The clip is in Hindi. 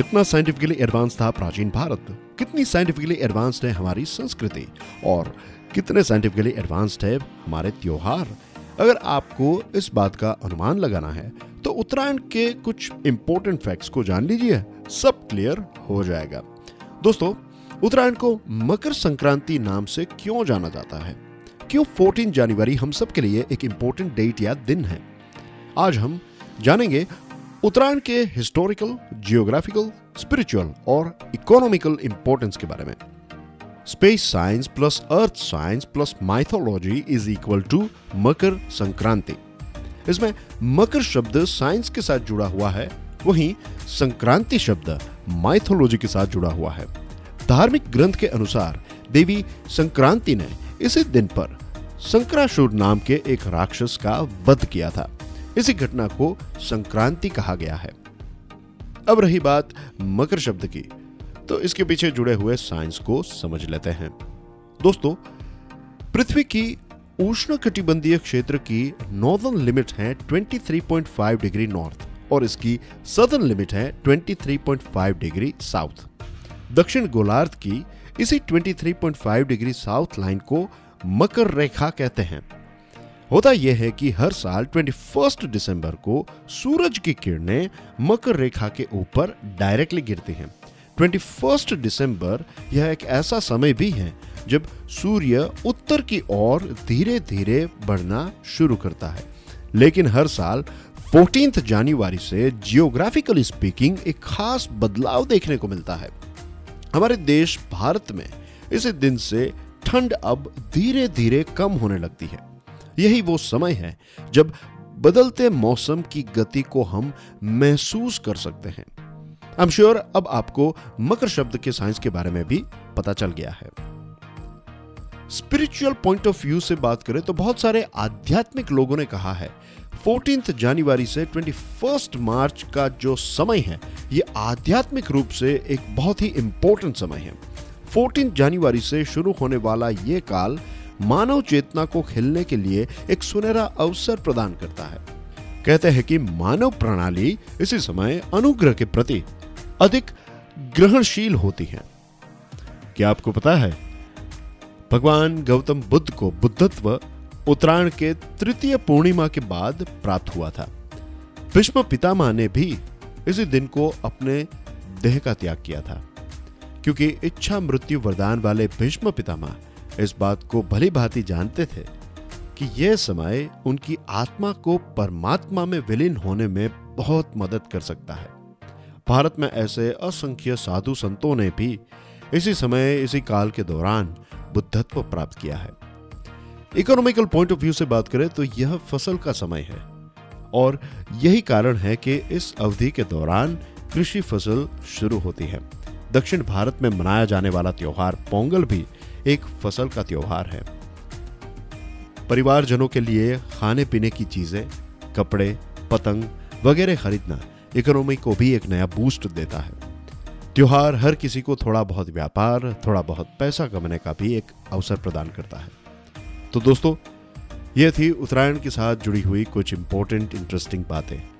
कितना साइंटिफिकली एडवांस था प्राचीन भारत? कितनी साइंटिफिकली एडवांस्ड है हमारी संस्कृति? और कितने साइंटिफिकली एडवांस्ड है हमारे त्योहार? अगर आपको इस बात का अनुमान लगाना है तो उत्तरायण के कुछ इंपॉर्टेंट फैक्ट्स को जान लीजिए। सब क्लियर हो जाएगा। दोस्तों, उत्तरायण को मकर संक्रांति नाम से क्यों जाना जाता है? क्यों 14 जनवरी हम सब के लिए एक इंपॉर्टेंट डेट या दिन है? आज हम जानेंगे उत्तरायण के हिस्टोरिकल जियोग्राफिकल स्पिरिचुअल और इकोनॉमिकल इंपॉर्टेंस के बारे में। Space science plus earth science plus mythology is equal to Makar Sankranti. इसमें मकर शब्द साइंस के साथ जुड़ा हुआ है, वहीं संक्रांति शब्द माइथोलॉजी के साथ जुड़ा हुआ है। धार्मिक ग्रंथ के अनुसार देवी संक्रांति ने इसी दिन पर संक्राशुर नाम के एक राक्षस का वध किया था। इसी घटना को संक्रांति कहा गया है। अब रही बात मकर शब्द की तो इसके पीछे जुड़े हुए साइंस को समझ लेते हैं। दोस्तों, पृथ्वी की उष्ण कटिबंधीय क्षेत्र की नॉर्दर्न लिमिट है 23.5 डिग्री नॉर्थ और इसकी सदर्न लिमिट है 23.5 डिग्री साउथ। दक्षिण गोलार्ध की इसी 23.5 डिग्री साउथ लाइन को मकर रेखा कहते हैं। होता यह है कि हर साल 21 दिसंबर को सूरज की किरणें मकर रेखा के ऊपर डायरेक्टली गिरती हैं। 21 दिसंबर यह एक ऐसा समय भी है जब सूर्य उत्तर की ओर धीरे धीरे बढ़ना शुरू करता है। लेकिन हर साल 14 जनवरी से जियोग्राफिकली स्पीकिंग एक खास बदलाव देखने को मिलता है। हमारे देश भारत में इसी दिन से ठंड अब धीरे धीरे कम होने लगती है। यही वो समय है जब बदलते मौसम की गति को हम महसूस कर सकते हैं। आई एम श्योर अब आपको मकर शब्द के साइंस के बारे में भी पता चल गया है। स्पिरिचुअल पॉइंट ऑफ़ व्यू से बात करें तो बहुत सारे आध्यात्मिक लोगों ने कहा है फोर्टीन जनवरी से ट्वेंटी फ़र्स्ट मार्च का जो समय है, ये आध्यात्मिक रूप से एक बहुत ही इंपॉर्टेंट समय है। फोर्टीन जनवरी से शुरू होने वाला ये काल मानव चेतना को खिलने के लिए एक सुनहरा अवसर प्रदान करता है। कहते हैं कि मानव प्रणाली इसी समय अनुग्रह के प्रति अधिक ग्रहणशील होती है। क्या आपको पता है? भगवान गौतम बुद्ध को बुद्धत्व उत्तरायण के तृतीय पूर्णिमा के बाद प्राप्त हुआ था। भीष्म पितामह ने भी इसी दिन को अपने देह का त्याग किया था, क्योंकि इच्छा मृत्यु वरदान वाले भीष्म पितामह इस बात को भली भांति जानते थे कि यह समय उनकी आत्मा को परमात्मा में विलीन होने में बहुत मदद कर सकता है। भारत में ऐसे असंख्य साधु संतों ने भी इसी समय, इसी काल के दौरान बुद्धत्व प्राप्त किया है। इकोनॉमिकल पॉइंट ऑफ़ व्यू से बात करें तो यह फ़सल का समय है और यही कारण है कि इस अवधि के दौरान कृषि फ़सल शुरू होती है। दक्षिण भारत में मनाया जाने वाला त्योहार पोंगल भी एक फ़सल का त्योहार है। परिवारजनों के लिए खाने पीने की चीज़ें, कपड़े, पतंग वगैरह खरीदना इकोनॉमी को भी एक नया बूस्ट देता है। त्योहार हर किसी को थोड़ा बहुत व्यापार, थोड़ा बहुत पैसा कमाने का भी एक अवसर प्रदान करता है। तो दोस्तों यह थी उत्तरायण के साथ जुड़ी हुई कुछ इंपॉर्टेंट इंटरेस्टिंग बातें।